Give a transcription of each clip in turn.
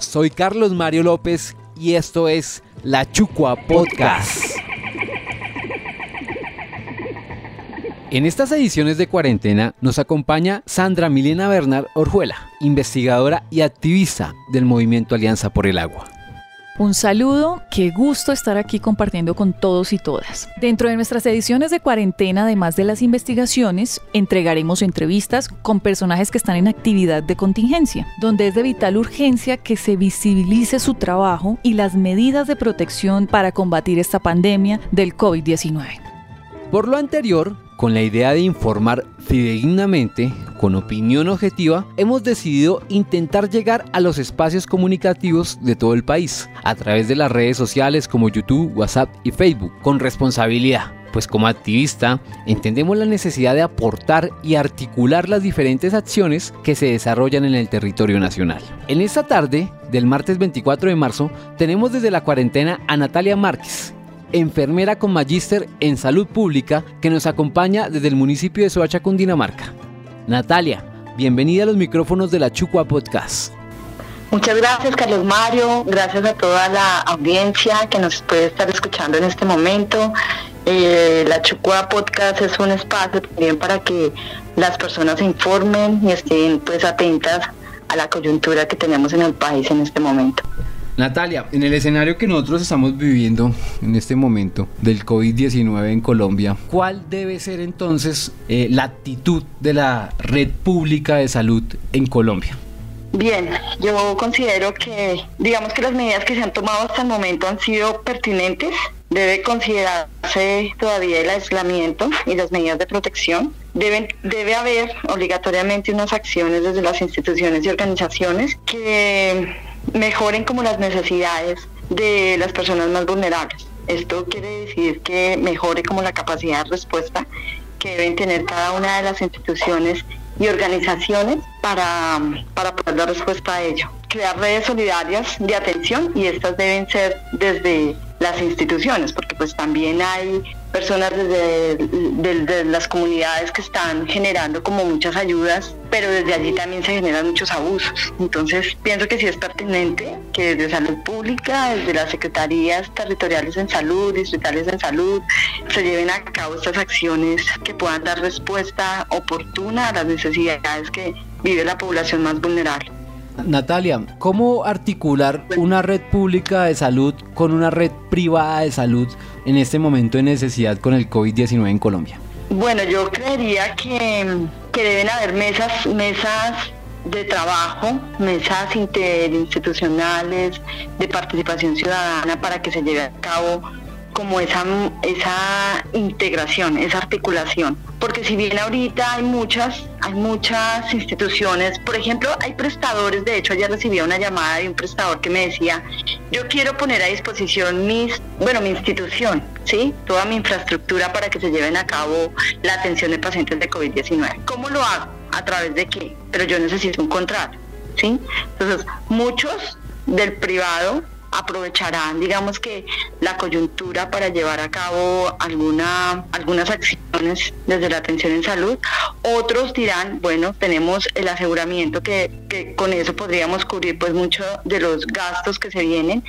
Soy Carlos Mario López y esto es La Chucua Podcast. En estas ediciones de cuarentena nos acompaña Sandra Milena Bernard Orjuela, investigadora y activista del movimiento Alianza por el Agua. Un saludo, qué gusto estar aquí compartiendo con todos y todas. Dentro de nuestras ediciones de cuarentena, además de las investigaciones, entregaremos entrevistas con personajes que están en actividad de contingencia, donde es de vital urgencia que se visibilice su trabajo y las medidas de protección para combatir esta pandemia del COVID-19. Por lo anterior, con la idea de informar fidedignamente, con opinión objetiva, hemos decidido intentar llegar a los espacios comunicativos de todo el país, a través de las redes sociales como YouTube, WhatsApp y Facebook, con responsabilidad. Pues como activista, entendemos la necesidad de aportar y articular las diferentes acciones que se desarrollan en el territorio nacional. En esta tarde, del martes 24 de marzo, tenemos desde la cuarentena a Natalia Márquez, enfermera con magíster en salud pública que nos acompaña desde el municipio de Soacha, Cundinamarca. Natalia, bienvenida a los micrófonos de la Chucua Podcast. Muchas gracias Carlos Mario, gracias a toda la audiencia que nos puede estar escuchando en este momento. Eh, la Chucua Podcast es un espacio también para que las personas se informen y estén pues atentas a la coyuntura que tenemos en el país en este momento. Natalia, en el escenario que nosotros estamos viviendo en este momento del COVID-19 en Colombia, ¿cuál debe ser entonces eh, la actitud de la red pública de salud en Colombia? Bien, yo considero que, digamos que las medidas que se han tomado hasta el momento han sido pertinentes. Debe considerarse todavía el aislamiento y las medidas de protección. Deben, debe haber obligatoriamente unas acciones desde las instituciones y organizaciones que mejoren como las necesidades de las personas más vulnerables. Esto quiere decir que mejore como la capacidad de respuesta que deben tener cada una de las instituciones y organizaciones para, para poder dar respuesta a ello. Crear redes solidarias de atención y estas deben ser desde las instituciones, porque pues también hay personas desde, las comunidades que están generando como muchas ayudas, pero desde allí también se generan muchos abusos. Entonces pienso que sí es pertinente que desde salud pública, desde las secretarías territoriales en salud, distritales en salud, se lleven a cabo estas acciones que puedan dar respuesta oportuna a las necesidades que vive la población más vulnerable. Natalia, ¿cómo articular una red pública de salud con una red privada de salud en este momento de necesidad con el COVID-19 en Colombia? Bueno, yo creería que, que deben haber mesas, mesas de trabajo, mesas interinstitucionales de participación ciudadana para que se lleve a cabo como esa, esa integración, esa articulación. Porque si bien ahorita hay muchas, hay muchas instituciones, por ejemplo, hay prestadores, de hecho ayer recibí una llamada de un prestador que me decía, yo quiero poner a disposición mis, bueno, mi institución, ¿sí? Toda mi infraestructura para que se lleven a cabo la atención de pacientes de COVID-19. ¿Cómo lo hago? ¿A través de qué? Pero yo necesito un contrato, ¿sí? Entonces, muchos del privado aprovecharán, digamos que, la coyuntura para llevar a cabo alguna, algunas acciones desde la atención en salud. Otros dirán, bueno, tenemos el aseguramiento que, que con eso podríamos cubrir pues mucho de los gastos que se vienen,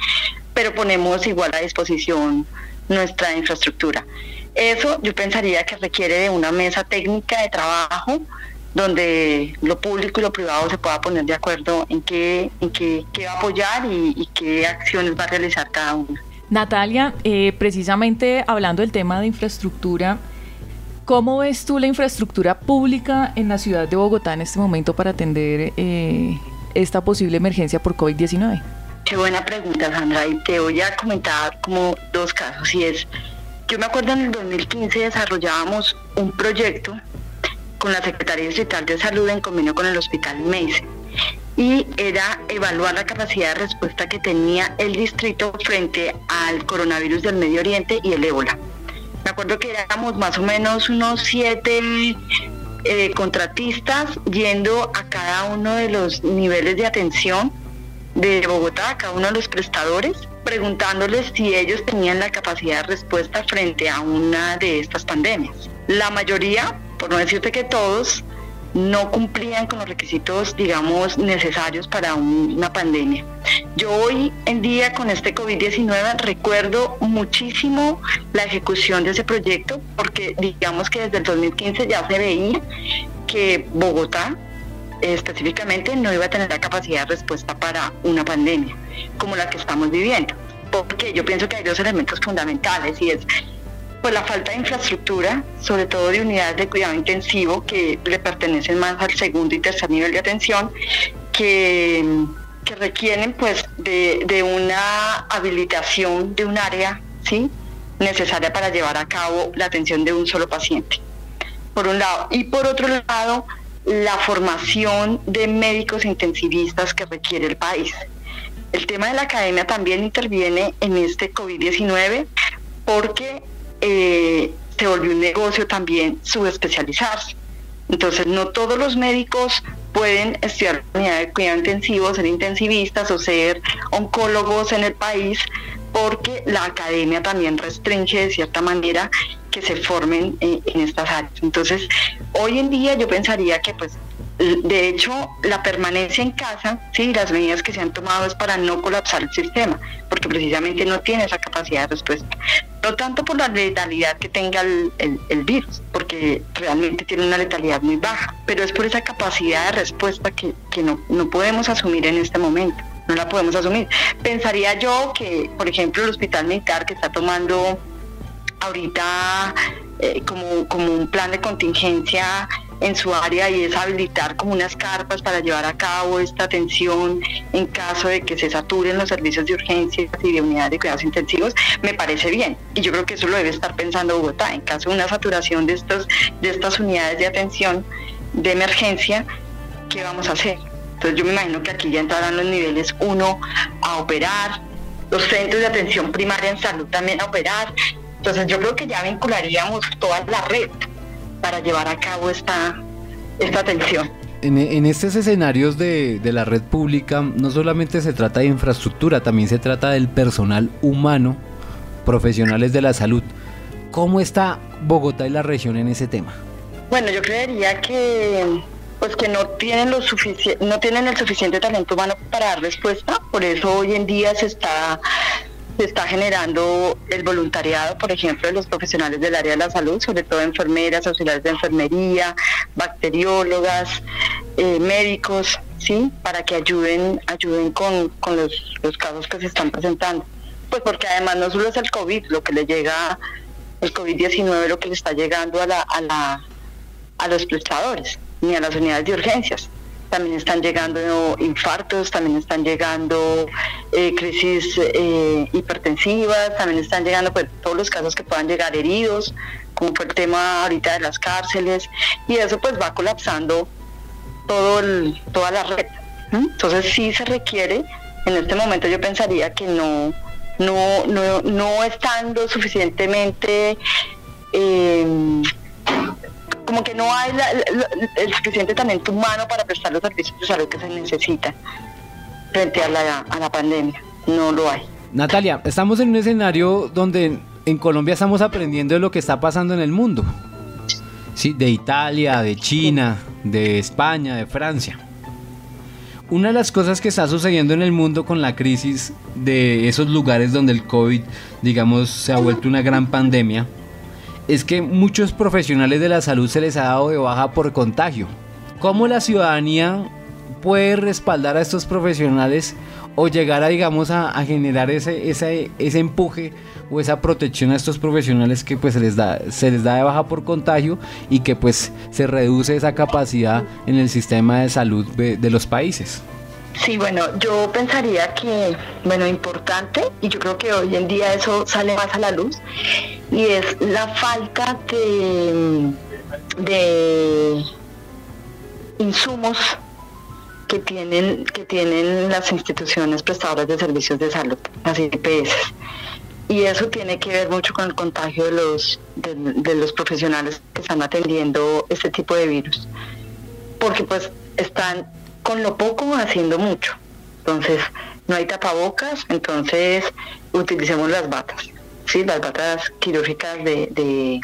pero ponemos igual a disposición nuestra infraestructura. Eso yo pensaría que requiere de una mesa técnica de trabajo donde lo público y lo privado se pueda poner de acuerdo en qué, en qué, va a apoyar y, qué acciones va a realizar cada uno. Natalia, eh, precisamente hablando del tema de infraestructura, ¿cómo ves tú la infraestructura pública en la ciudad de Bogotá en este momento para atender eh, esta posible emergencia por COVID-19? Qué buena pregunta, Sandra, y te voy a comentar como dos casos, y es, yo me acuerdo en el 2015 desarrollábamos un proyecto con la Secretaría Distrital de Salud en convenio con el Hospital MEIS y era evaluar la capacidad de respuesta que tenía el distrito frente al coronavirus del Medio Oriente y el ébola. Me acuerdo que éramos más o menos unos siete eh, contratistas yendo a cada uno de los niveles de atención de Bogotá, a cada uno de los prestadores, preguntándoles si ellos tenían la capacidad de respuesta frente a una de estas pandemias. La mayoría por no decirte que todos, no cumplían con los requisitos, digamos, necesarios para una pandemia. Yo hoy en día con este COVID-19 recuerdo muchísimo la ejecución de ese proyecto porque digamos que desde el 2015 ya se veía que Bogotá específicamente no iba a tener la capacidad de respuesta para una pandemia como la que estamos viviendo. Porque yo pienso que hay dos elementos fundamentales y es pues la falta de infraestructura, sobre todo de unidades de cuidado intensivo que le pertenecen más al segundo y tercer nivel de atención, que, que requieren pues de, de, una habilitación de un área ¿sí? necesaria para llevar a cabo la atención de un solo paciente, por un lado. Y por otro lado, la formación de médicos intensivistas que requiere el país. El tema de la academia también interviene en este COVID-19 porque eh, se volvió un negocio también subespecializarse. Entonces, no todos los médicos pueden estudiar unidad de cuidado intensivo, ser intensivistas o ser oncólogos en el país, porque la academia también restringe de cierta manera que se formen en, en estas áreas. Entonces, hoy en día yo pensaría que pues de hecho, la permanencia en casa, sí, las medidas que se han tomado es para no colapsar el sistema, porque precisamente no tiene esa capacidad de respuesta. No tanto por la letalidad que tenga el, virus, porque realmente tiene una letalidad muy baja, pero es por esa capacidad de respuesta que, no, no podemos asumir en este momento no la podemos asumir. Pensaría yo que, por ejemplo, el hospital militar que está tomando ahorita eh, como, como un plan de contingencia en su área y es habilitar como unas carpas para llevar a cabo esta atención en caso de que se saturen los servicios de urgencia y de unidades de cuidados intensivos, me parece bien. Y yo creo que eso lo debe estar pensando Bogotá. En caso de una saturación de, estos, de estas unidades de atención de emergencia, ¿qué vamos a hacer? Entonces yo me imagino que aquí ya entrarán los niveles 1 a operar, los centros de atención primaria en salud también a operar. Entonces yo creo que ya vincularíamos toda la red para llevar a cabo esta, esta atención. En, estos escenarios de, de, la red pública no solamente se trata de infraestructura, también se trata del personal humano, profesionales de la salud. ¿Cómo está Bogotá y la región en ese tema? Bueno, yo creería que pues que no tienen lo no tienen el suficiente talento humano para dar respuesta, por eso hoy en día se está se está generando el voluntariado, por ejemplo, de los profesionales del área de la salud, sobre todo enfermeras, auxiliares de enfermería, bacteriólogas, eh, médicos, ¿sí? Para que ayuden, ayuden con, con los, los, casos que se están presentando. Pues porque además no solo es el COVID, lo que le llega, el COVID-19, lo que le está llegando a, la, a, la, a los prestadores, ni a las unidades de urgencias también están llegando infartos, también están llegando eh, crisis eh, hipertensivas, también están llegando pues, todos los casos que puedan llegar heridos, como fue el tema ahorita de las cárceles, y eso pues va colapsando todo toda la red. Entonces sí se requiere, en este momento yo pensaría que no, no, no, no estando suficientemente... Eh, como que no hay el suficiente talento humano para prestar los servicios de salud que se necesitan frente a la, a la pandemia. No lo hay. Natalia, estamos en un escenario donde en Colombia estamos aprendiendo de lo que está pasando en el mundo. Sí, de Italia, de China, de España, de Francia. Una de las cosas que está sucediendo en el mundo con la crisis de esos lugares donde el COVID, digamos, se ha vuelto una gran pandemia, es que muchos profesionales de la salud se les ha dado de baja por contagio. ¿Cómo la ciudadanía puede respaldar a estos profesionales o llegar a, digamos, a, generar ese, ese, ese, empuje o esa protección a estos profesionales que pues se les, da, se les da de baja por contagio y que pues se reduce esa capacidad en el sistema de salud de los países? Sí, bueno, yo pensaría que, bueno, importante, y yo creo que hoy en día eso sale más a la luz, y es la falta de, de insumos que tienen, que tienen las instituciones prestadoras de servicios de salud, las IPS. Y eso tiene que ver mucho con el contagio de los, de los profesionales que están atendiendo este tipo de virus. Porque pues están con lo poco haciendo mucho. Entonces, no hay tapabocas, entonces utilicemos las batas, ¿sí? las batas quirúrgicas de,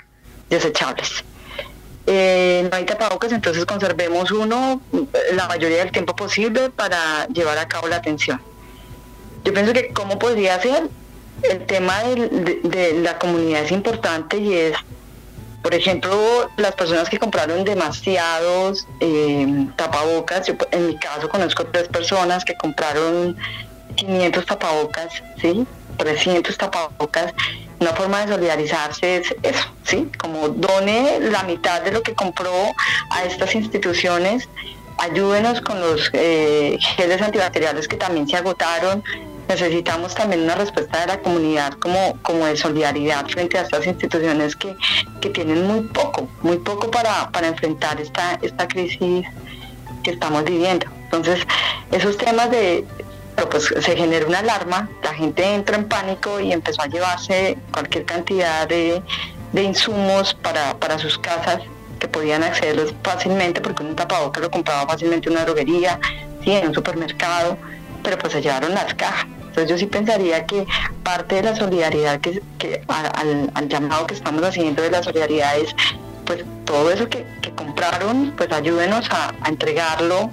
desechables. eh, no hay tapabocas, entonces conservemos uno la mayoría del tiempo posible para llevar a cabo la atención. Yo pienso que cómo podría ser, el tema de, la comunidad es importante y es, por ejemplo, las personas que compraron demasiados eh, tapabocas, yo en mi caso conozco tres personas que compraron 500 tapabocas, ¿sí? 300 tapabocas una forma de solidarizarse es eso, ¿sí? Como done la mitad de lo que compró a estas instituciones, ayúdenos con los eh, geles antibacteriales que también se agotaron. Necesitamos también una respuesta de la comunidad como, como de solidaridad frente a estas instituciones que, tienen muy poco, muy poco para, para enfrentar esta, esta crisis que estamos viviendo. Entonces, esos temas de, pero pues se generó una alarma, la gente entró en pánico y empezó a llevarse cualquier cantidad de, insumos para, sus casas que podían accederlos fácilmente porque un tapabocas lo compraba fácilmente en una droguería, sí, en un supermercado, pero pues se llevaron las cajas. Entonces yo sí pensaría que parte de la solidaridad, que, al, llamado que estamos haciendo de la solidaridad es, pues todo eso que, compraron, pues ayúdenos a, a, entregarlo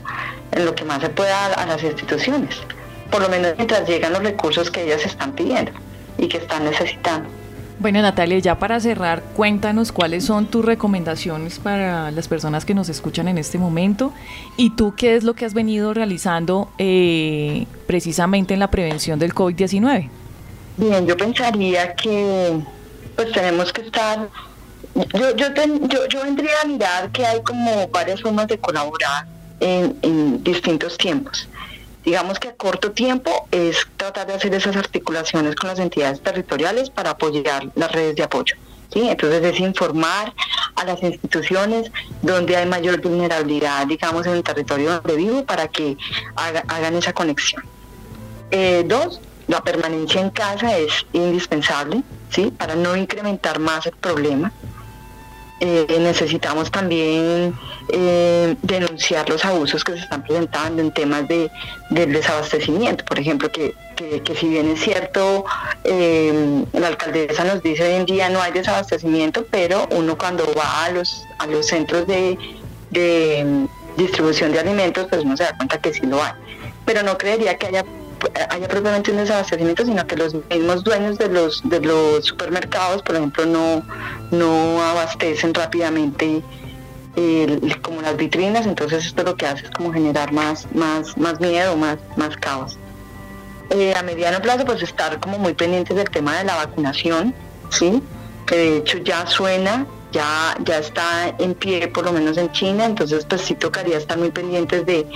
en lo que más se pueda a las instituciones por lo menos mientras llegan los recursos que ellas están pidiendo y que están necesitando. Bueno, Natalia, ya para cerrar, cuéntanos cuáles son tus recomendaciones para las personas que nos escuchan en este momento y tú qué es lo que has venido realizando eh, precisamente en la prevención del COVID-19. Bien, yo pensaría que pues tenemos que estar, yo, yo, yo, vendría a mirar que hay como varias formas de colaborar en, en distintos tiempos digamos que a corto tiempo es tratar de hacer esas articulaciones con las entidades territoriales para apoyar las redes de apoyo. ¿sí? Entonces es informar a las instituciones donde hay mayor vulnerabilidad, digamos, en el territorio donde vivo para que hagan esa conexión. Eh, dos, la permanencia en casa es indispensable, ¿sí? Para no incrementar más el problema. Eh, necesitamos también eh, denunciar los abusos que se están presentando en temas de, del desabastecimiento. Por ejemplo, que, si bien es cierto, eh, la alcaldesa nos dice hoy en día no hay desabastecimiento, pero uno cuando va a los, a los centros de, de distribución de alimentos, pues uno se da cuenta que sí lo hay. Pero no creería que haya haya propiamente un desabastecimiento, sino que los mismos dueños de los de los supermercados, por ejemplo, no, no abastecen rápidamente como las vitrinas, entonces esto lo que hace es como generar más, más, más miedo, más, más caos. Eh, a mediano plazo, pues estar como muy pendientes del tema de la vacunación, ¿sí? que de hecho ya suena, ya, ya está en pie, por lo menos en China, entonces pues sí tocaría estar muy pendientes de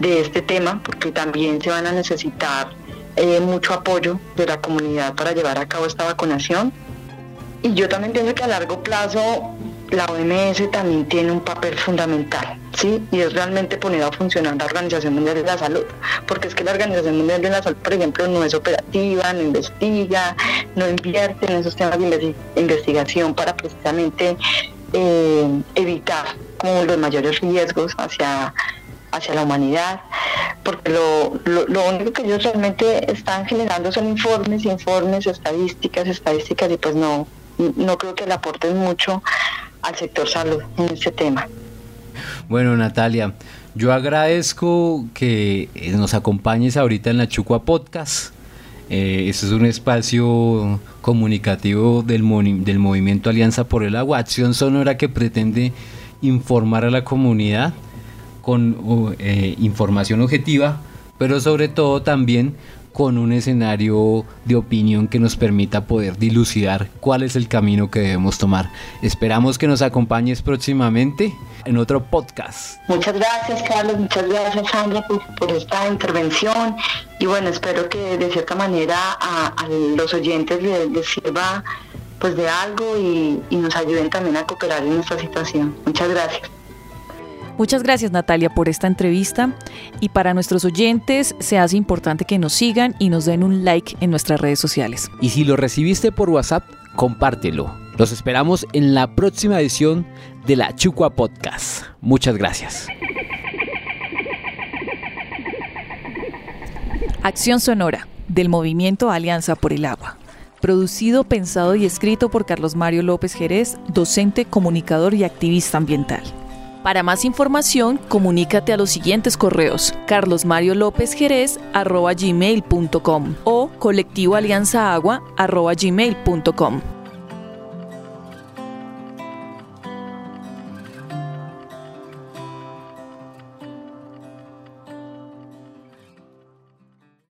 de este tema, porque también se van a necesitar eh, mucho apoyo de la comunidad para llevar a cabo esta vacunación. Y yo también pienso que a largo plazo la OMS también tiene un papel fundamental, ¿sí? Y es realmente poner a funcionar la Organización Mundial de la Salud, porque es que la Organización Mundial de la Salud, por ejemplo, no es operativa, no investiga, no invierte en esos temas de investigación para precisamente eh, evitar como los mayores riesgos hacia hacia la humanidad, porque lo, lo, único que ellos realmente están generando son informes, informes, estadísticas, estadísticas, y pues no, no creo que le aporten mucho al sector salud en este tema. Bueno, Natalia, yo agradezco que nos acompañes ahorita en la Chucua Podcast. Eh, es un espacio comunicativo del, del movimiento Alianza por el Agua, acción sonora que pretende informar a la comunidad con eh, información objetiva, pero sobre todo también con un escenario de opinión que nos permita poder dilucidar cuál es el camino que debemos tomar. Esperamos que nos acompañes próximamente en otro podcast. Muchas gracias Carlos, muchas gracias Sandra por, esta intervención y bueno, espero que de cierta manera a, los oyentes les, sirva pues de algo y, y nos ayuden también a cooperar en esta situación. Muchas gracias. Muchas gracias Natalia por esta entrevista y para nuestros oyentes se hace importante que nos sigan y nos den un like en nuestras redes sociales. Y si lo recibiste por WhatsApp, compártelo. Los esperamos en la próxima edición de la Chucua Podcast. Muchas gracias. Acción Sonora del Movimiento Alianza por el Agua. producido, pensado y escrito por Carlos Mario López Jerez, docente, comunicador y activista ambiental. Para más información, comunícate a los siguientes correos: carlosmariolopezjerez@gmail.com o colectivoalianzaagua@gmail.com.